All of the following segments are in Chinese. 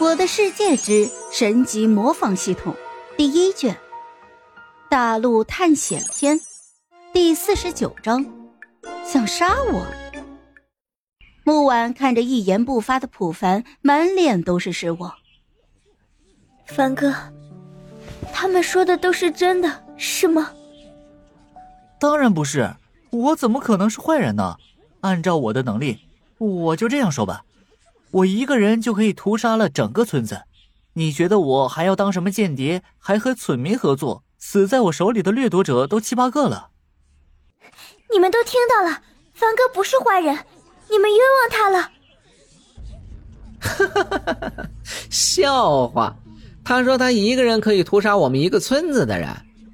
我的世界之神级模仿系统第一卷，大陆探险篇第四十九章，想杀我？木婉看着一言不发的普凡，满脸都是失望。凡哥，他们说的都是真的，是吗？当然不是，我怎么可能是坏人呢？按照我的能力，我就这样说吧。我一个人就可以屠杀了整个村子，你觉得我还要当什么间谍？还和村民合作？死在我手里的掠夺者都七八个了。你们都听到了，凡哥不是坏人，你们冤枉他了。哈哈哈！笑话，他说他一个人可以屠杀我们一个村子的人，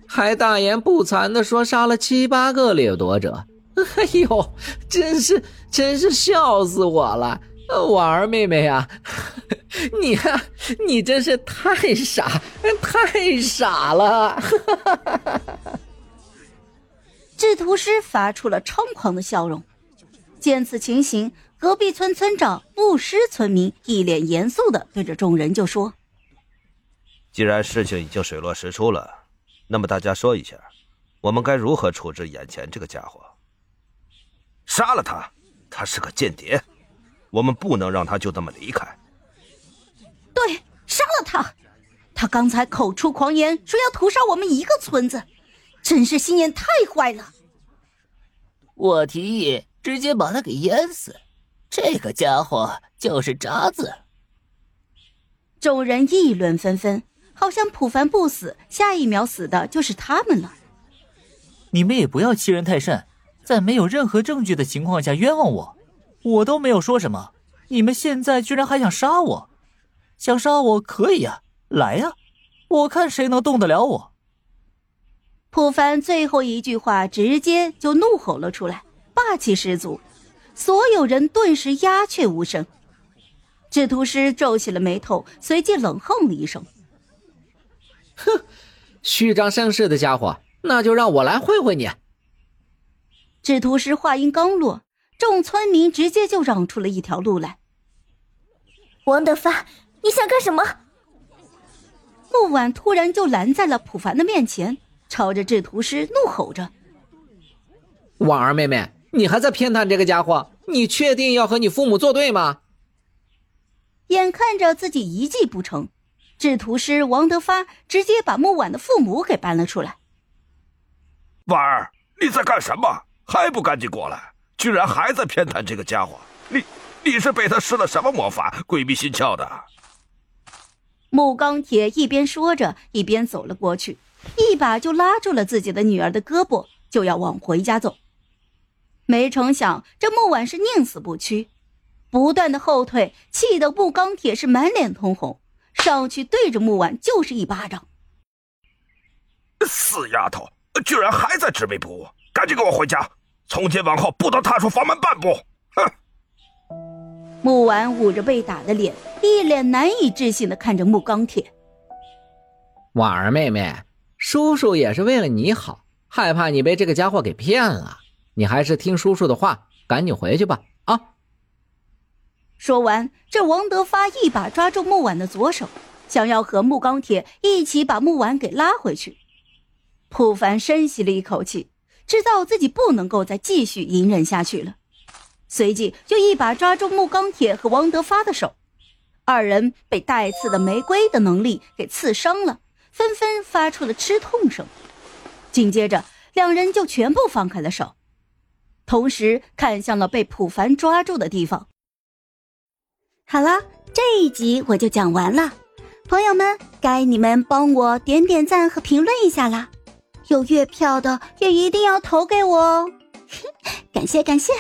还大言不惭的说杀了七八个掠夺者。哎呦，真是真是笑死我了。婉儿妹妹呀，你呀，你真是太傻，太傻了！制图师发出了猖狂的笑容。见此情形，隔壁村村长牧师村民一脸严肃的对着众人就说：“既然事情已经水落石出了，那么大家说一下，我们该如何处置眼前这个家伙？杀了他，他是个间谍。”我们不能让他就这么离开。对，杀了他！他刚才口出狂言，说要屠杀我们一个村子，真是心眼太坏了。我提议直接把他给淹死，这个家伙就是渣子。众人议论纷纷，好像普凡不死，下一秒死的就是他们了。你们也不要欺人太甚，在没有任何证据的情况下冤枉我。我都没有说什么，你们现在居然还想杀我？想杀我可以呀，来呀，我看谁能动得了我。普凡最后一句话直接就怒吼了出来，霸气十足，所有人顿时鸦雀无声。制图师皱起了眉头，随即冷哼了一声：“哼，虚张声势的家伙，那就让我来会会你。”制图师话音刚落。众村民直接就让出了一条路来。王德发，你想干什么？木婉突然就拦在了普凡的面前，朝着制图师怒吼着：“婉儿妹妹，你还在偏袒这个家伙？你确定要和你父母作对吗？”眼看着自己一计不成，制图师王德发直接把木婉的父母给搬了出来。婉儿，你在干什么？还不赶紧过来！居然还在偏袒这个家伙！你你是被他施了什么魔法，鬼迷心窍的？木钢铁一边说着，一边走了过去，一把就拉住了自己的女儿的胳膊，就要往回家走。没成想，这木婉是宁死不屈，不断的后退，气得木钢铁是满脸通红，上去对着木婉就是一巴掌。死丫头，居然还在执迷不悟！赶紧跟我回家！从今往后不得踏出房门半步！哼！木婉捂着被打的脸，一脸难以置信的看着木钢铁。婉儿妹妹，叔叔也是为了你好，害怕你被这个家伙给骗了。你还是听叔叔的话，赶紧回去吧！啊！说完，这王德发一把抓住木婉的左手，想要和木钢铁一起把木婉给拉回去。普凡深吸了一口气。知道自己不能够再继续隐忍下去了，随即就一把抓住木钢铁和王德发的手，二人被带刺的玫瑰的能力给刺伤了，纷纷发出了吃痛声。紧接着，两人就全部放开了手，同时看向了被普凡抓住的地方。好了，这一集我就讲完了，朋友们，该你们帮我点点赞和评论一下啦。有月票的也一定要投给我哦，感 谢感谢。